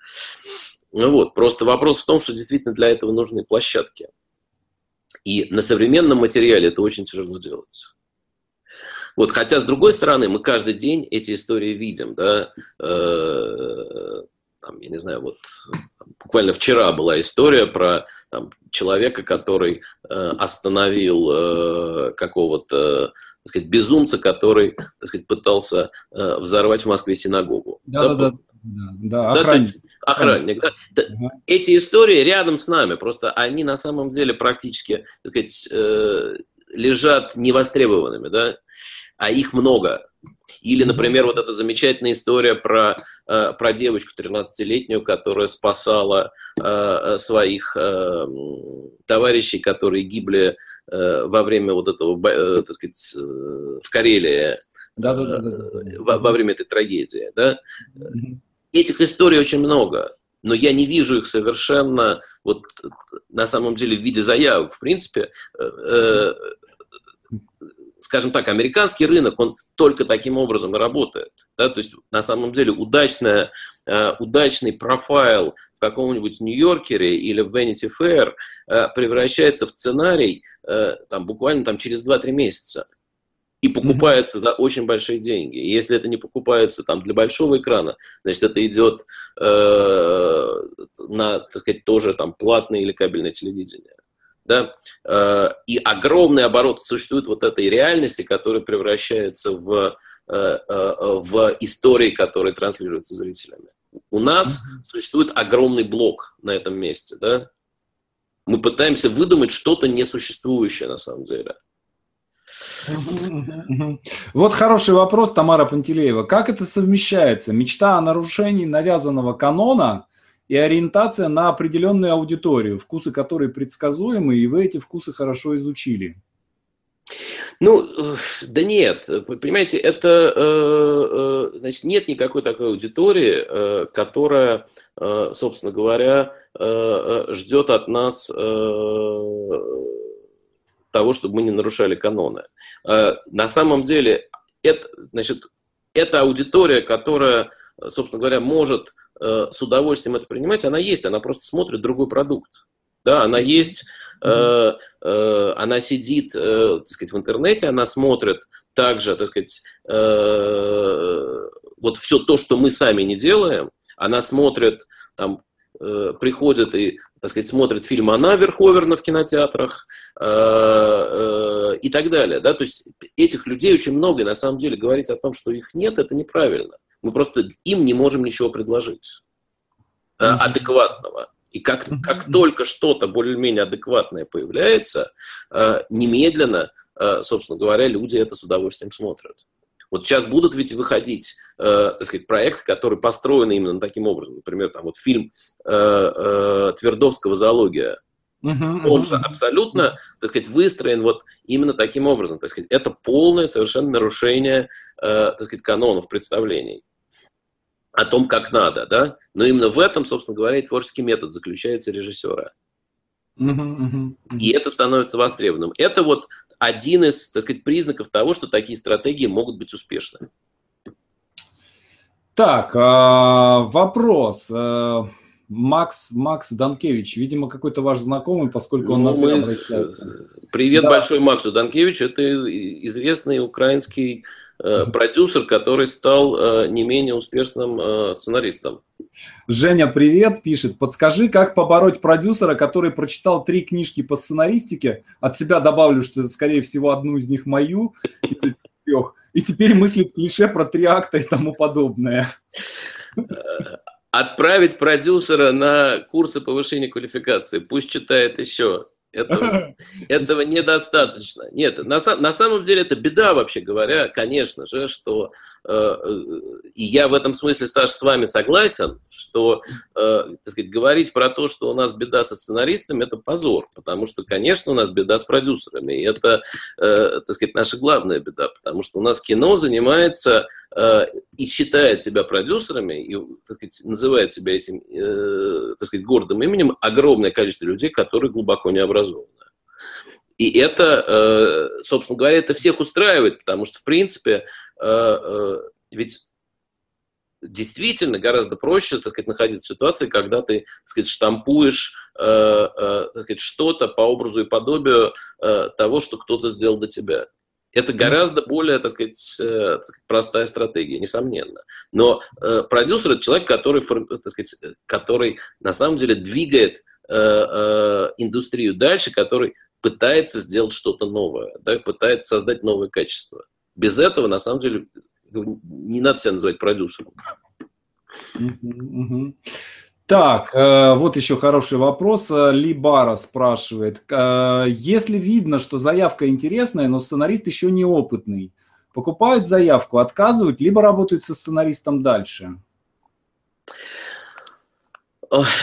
Ну вот, просто вопрос в том, что действительно для этого нужны площадки. И на современном материале это очень тяжело делать. Вот, хотя, с другой стороны, мы каждый день эти истории видим, да, э, там, я не знаю, вот буквально вчера была история про там, человека, который э, остановил э, какого-то, так сказать, безумца, который, так сказать, пытался э, взорвать в Москве синагогу. Да, да, да. Да, да, охранник. Да, охранник, да. Угу. Эти истории рядом с нами, просто они на самом деле практически, так сказать, э, лежат невостребованными, да а их много. Или, например, вот эта замечательная история про, э, про девочку 13-летнюю, которая спасала э, своих э, товарищей, которые гибли во время вот этого, так сказать, в Карелии, да, да, да, да, да. Во, во время этой трагедии. Да? Mm-hmm. Этих историй очень много но я не вижу их совершенно вот на самом деле в виде заявок. В принципе, э, скажем так, американский рынок, он только таким образом и работает. Да? То есть, на самом деле, удачная, э, удачный профайл в каком-нибудь Нью-Йоркере или в Vanity Fair э, превращается в сценарий э, там, буквально там, через 2-3 месяца и покупается mm-hmm. за очень большие деньги. И если это не покупается там для большого экрана, значит, это идет э, на, так сказать, тоже там платное или кабельное телевидение да, э, и огромный оборот существует вот этой реальности, которая превращается в, э, э, в истории, которые транслируются зрителями. у нас mm-hmm. существует огромный блок на этом месте, да? Мы пытаемся выдумать что-то несуществующее на самом деле. Вот хороший вопрос, Тамара Пантелеева. Как это совмещается? Мечта о нарушении навязанного канона и ориентация на определенную аудиторию, вкусы которой предсказуемы, и вы эти вкусы хорошо изучили. Ну, э, да нет, понимаете, это, э, э, значит, нет никакой такой аудитории, которая, собственно говоря, ждет от нас того, чтобы мы не нарушали каноны. На самом деле, это, значит, эта аудитория, которая, собственно говоря, может с удовольствием это принимать, она есть, она просто смотрит другой продукт. Да, она есть Э, э, она сидит, э, так сказать, в интернете, она смотрит также, так сказать, вот все то, что мы сами не делаем, она смотрит, там, приходит и, так сказать, смотрит фильм «Она» Верховерна в кинотеатрах и так далее. Да? То есть этих людей очень много, и на самом деле говорить о том, что их нет, это неправильно. Мы просто им не можем ничего предложить адекватного. И как, как только что-то более-менее адекватное появляется, э, немедленно, э, собственно говоря, люди это с удовольствием смотрят. Вот сейчас будут ведь выходить, э, так сказать, проекты, которые построены именно таким образом. Например, там вот фильм Твердовского «Зоология», Uh-huh, Он же абсолютно, так сказать, выстроен вот именно таким образом. Так сказать, это полное совершенно нарушение, так сказать, канонов представлений о том, как надо, да? Но именно в этом, собственно говоря, и творческий метод заключается режиссера. И это становится востребованным. Это вот один из, так сказать, признаков того, что такие стратегии могут быть успешны. Так, а, вопрос. Э, Макс, Макс Данкевич, видимо, какой-то ваш знакомый, поскольку он ну, на мы... обращается. Привет да. большой Максу Данкевичу. Это известный украинский Э, продюсер, который стал э, не менее успешным э, сценаристом. Женя, привет, пишет. Подскажи, как побороть продюсера, который прочитал три книжки по сценаристике. От себя добавлю, что, скорее всего, одну из них мою из трех. И теперь мыслит клише про три акта и тому подобное. Отправить продюсера на курсы повышения квалификации. Пусть читает еще. Этого, этого недостаточно. Нет, на, на самом деле это беда, вообще говоря, конечно же, что Э, и я в этом смысле, Саш, с вами согласен, что, э, так сказать, говорить про то, что у нас беда со сценаристами, это позор, потому что, конечно, у нас беда с продюсерами, и это, э, так сказать, наша главная беда, потому что у нас кино занимается и считает себя продюсерами, и, так сказать, называет себя этим, так сказать, гордым именем огромное количество людей, которые глубоко не образованы. И это, собственно говоря, это всех устраивает, потому что, в принципе, Э, э, ведь действительно гораздо проще, так сказать, находиться в ситуации, когда ты, так сказать, штампуешь э, э, так сказать, что-то по образу и подобию э, того, что кто-то сделал до тебя. Это гораздо более, так сказать, э, простая стратегия, несомненно. Но э, продюсер это человек, который, так сказать, который на самом деле двигает э, э, индустрию дальше, который пытается сделать что-то новое, да, пытается создать новое качество. Без этого, на самом деле, не надо себя называть продюсером. Так, э, вот еще хороший вопрос. Ли Бара спрашивает. Э, если видно, что заявка интересная, но сценарист еще неопытный, покупают заявку, отказывают, либо работают со сценаристом дальше?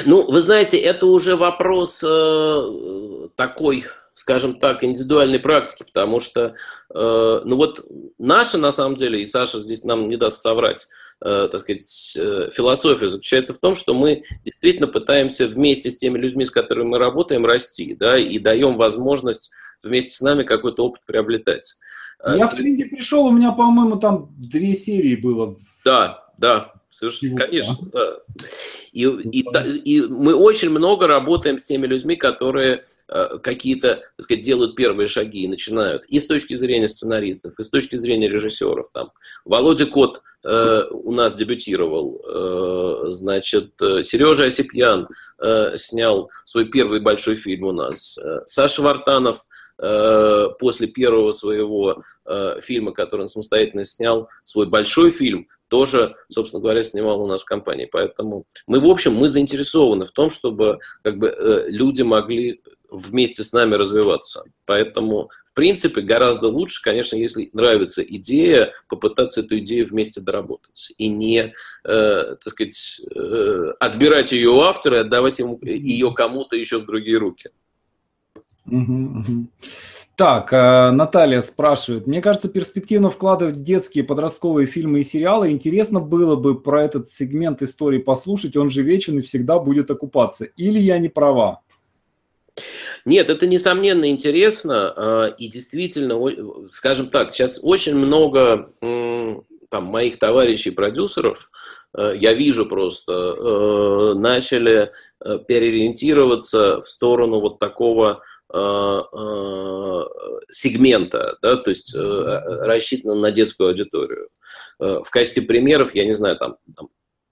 Ну, вы знаете, это уже вопрос э, такой скажем так, индивидуальной практики, потому что, э, ну вот наша, на самом деле, и Саша здесь нам не даст соврать, э, так сказать, э, философия заключается в том, что мы действительно пытаемся вместе с теми людьми, с которыми мы работаем, расти, да, и даем возможность вместе с нами какой-то опыт приобретать. Я в тренинге пришел, у меня, по-моему, там две серии было. Да, да, Совершенно, конечно, да. И, и, и мы очень много работаем с теми людьми, которые Э, какие-то, так сказать, делают первые шаги и начинают. И с точки зрения сценаристов, и с точки зрения режиссеров. Там. Володя Кот э, у нас дебютировал, э, значит, э, Сережа Осипьян э, снял свой первый большой фильм у нас. Э, Саша Вартанов э, после первого своего э, фильма, который он самостоятельно снял, свой большой фильм, тоже, собственно говоря, снимал у нас в компании. Поэтому мы, в общем, мы заинтересованы в том, чтобы как бы, э, люди могли вместе с нами развиваться. Поэтому, в принципе, гораздо лучше, конечно, если нравится идея, попытаться эту идею вместе доработать. И не, э, так сказать, э, отбирать ее у автора и отдавать ему, ее кому-то еще в другие руки. Так, э, Наталья спрашивает. Мне кажется, перспективно вкладывать в детские подростковые фильмы и сериалы. Интересно было бы про этот сегмент истории послушать. Он же вечен и всегда будет окупаться. Или я не права? Нет, это несомненно интересно. Э, и действительно, скажем так, сейчас очень много там, моих товарищей-продюсеров, э, я вижу просто, начали переориентироваться в сторону вот такого Э, э, сегмента, да, то есть э, рассчитано на детскую аудиторию. В качестве примеров, я не знаю, там, там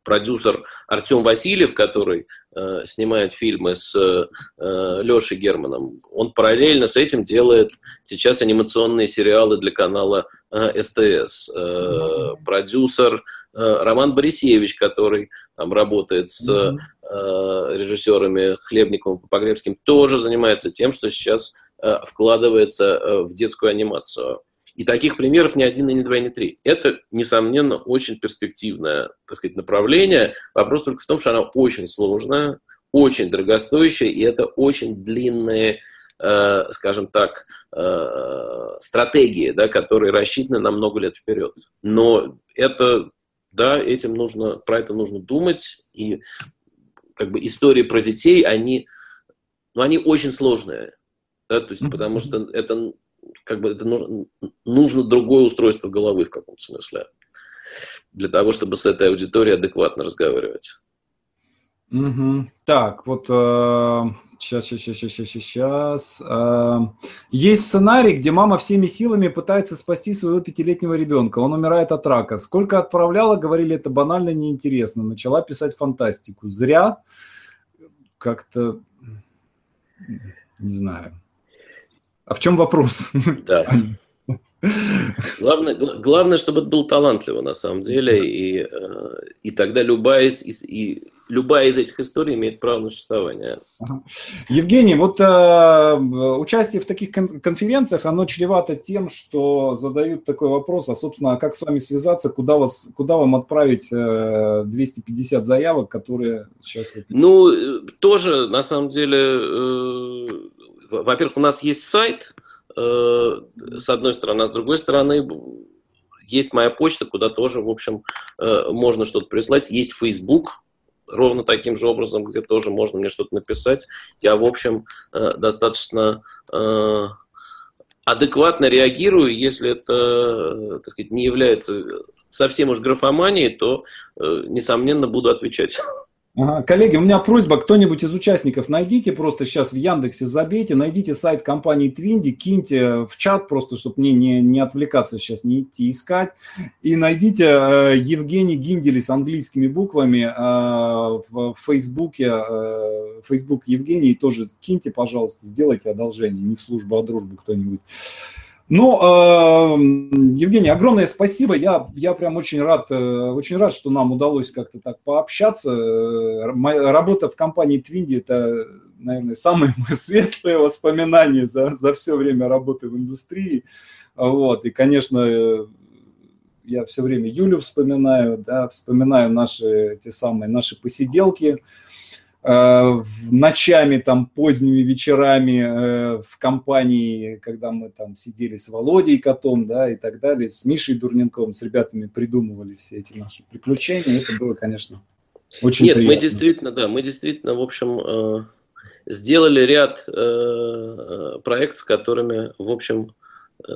продюсер Артем Васильев, который э, снимает фильмы с э, Лешей Германом, он параллельно с этим делает сейчас анимационные сериалы для канала э, СТС. Э, продюсер э, Роман Борисевич, который там работает с э, режиссерами Хлебниковым и Погребским, тоже занимается тем, что сейчас э, вкладывается э, в детскую анимацию. И таких примеров ни один, и ни два, и ни три. Это, несомненно, очень перспективное так сказать, направление. Вопрос только в том, что оно очень сложное, очень дорогостоящее, и это очень длинные, э, скажем так, э, стратегии, да, которые рассчитаны на много лет вперед. Но это, да, этим нужно, про это нужно думать, и как бы истории про детей, они, ну, они очень сложные, да, то есть, потому что это как бы это нужно, нужно другое устройство головы в каком-то смысле для того, чтобы с этой аудиторией адекватно разговаривать. Угу. Так, вот э, сейчас, сейчас, сейчас, сейчас, сейчас. Э, есть сценарий, где мама всеми силами пытается спасти своего пятилетнего ребенка. Он умирает от рака. Сколько отправляла, говорили, это банально неинтересно. Начала писать фантастику. Зря. Как-то, не знаю. А в чем вопрос? Да. Главное, главное, чтобы это был талантливо на самом деле, и, э, и тогда любая из, и, любая из этих историй имеет право на существование. Евгений, вот э, участие в таких кон- конференциях, оно чревато тем, что задают такой вопрос, а, собственно, как с вами связаться, куда, вас, куда вам отправить э, 250 заявок, которые сейчас... Ну, э, тоже, на самом деле, э, во-первых, у нас есть сайт, э, с одной стороны, а с другой стороны, есть моя почта, куда тоже, в общем, э, можно что-то прислать. Есть Facebook, ровно таким же образом, где тоже можно мне что-то написать. Я, в общем, э, достаточно адекватно реагирую, если это, так сказать, не является совсем уж графоманией, то, несомненно, буду отвечать. Коллеги, у меня просьба, кто-нибудь из участников найдите, просто сейчас в Яндексе забейте, найдите сайт компании Твинди, киньте в чат просто, чтобы мне не, не отвлекаться сейчас, не идти искать, и найдите э, Евгений Гиндели с английскими буквами э, в Фейсбуке, э, Facebook Евгений, тоже киньте, пожалуйста, сделайте одолжение, не в службу, а дружбу кто-нибудь. Ну, э, Евгений, огромное спасибо. Я, я прям очень рад, э, очень рад, что нам удалось как-то так пообщаться. Э, моя работа в компании Twindy – это, наверное, самые мои светлые воспоминания за, за все время работы в индустрии. Вот. И, конечно, я все время Юлю вспоминаю, да, вспоминаю наши, те самые наши посиделки – Э, ночами, там, поздними вечерами э, в компании, когда мы там сидели с Володей Котом, да, и так далее, с Мишей Дурненковым, с ребятами придумывали все эти наши приключения. Это было, конечно, очень Нет, приятно. мы действительно, да, мы действительно, в общем, э, сделали ряд проектов, которыми, в общем,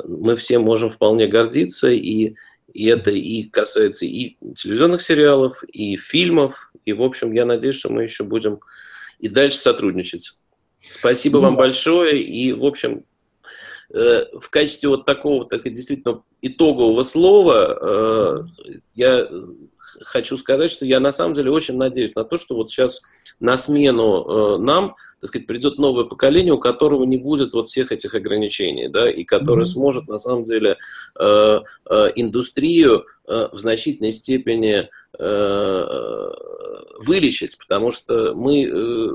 мы все можем вполне гордиться, и, и это и касается и телевизионных сериалов, и фильмов, и, в общем, я надеюсь, что мы еще будем и дальше сотрудничать. Спасибо ну, вам большое. И, в общем, в качестве вот такого, так сказать, действительно итогового слова я хочу сказать, что я на самом деле очень надеюсь на то, что вот сейчас на смену нам, так сказать, придет новое поколение, у которого не будет вот всех этих ограничений, да, и которое mm-hmm. сможет на самом деле индустрию в значительной степени вылечить, потому что мы э,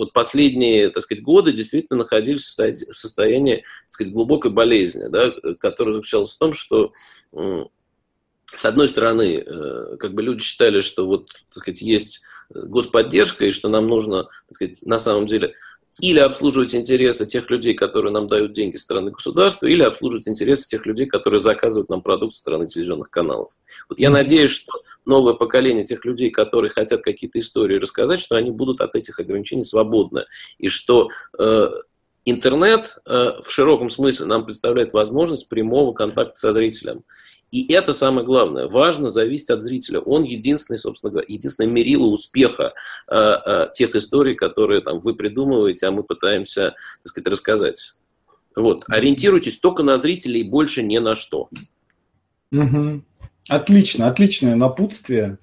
вот последние, так сказать, годы действительно находились в состоянии, так сказать, глубокой болезни, да, которая заключалась в том, что с одной стороны, э, как бы люди считали, что вот, так сказать, есть господдержка, и что нам нужно, так сказать, на самом деле или обслуживать интересы тех людей, которые нам дают деньги со стороны государства, или обслуживать интересы тех людей, которые заказывают нам продукт со стороны телевизионных каналов. Вот я надеюсь, что новое поколение тех людей, которые хотят какие-то истории рассказать, что они будут от этих ограничений свободны, и что э, интернет э, в широком смысле нам представляет возможность прямого контакта со зрителем. И это самое главное. Важно зависеть от зрителя. Он единственный, собственно говоря, единственное мерило успеха э, э, тех историй, которые там, вы придумываете, а мы пытаемся так сказать, рассказать. Вот. Ориентируйтесь только на зрителей, больше ни на что. Угу. Отлично, отличное напутствие.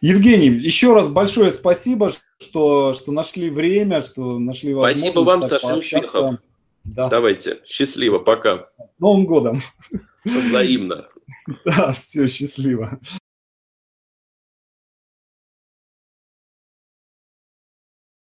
Евгений, еще раз большое спасибо, что, что нашли время, что нашли возможность. Спасибо вам, Саша, успехов. Да. Давайте, счастливо, пока. С Новым годом! Взаимно. Да, все, счастливо.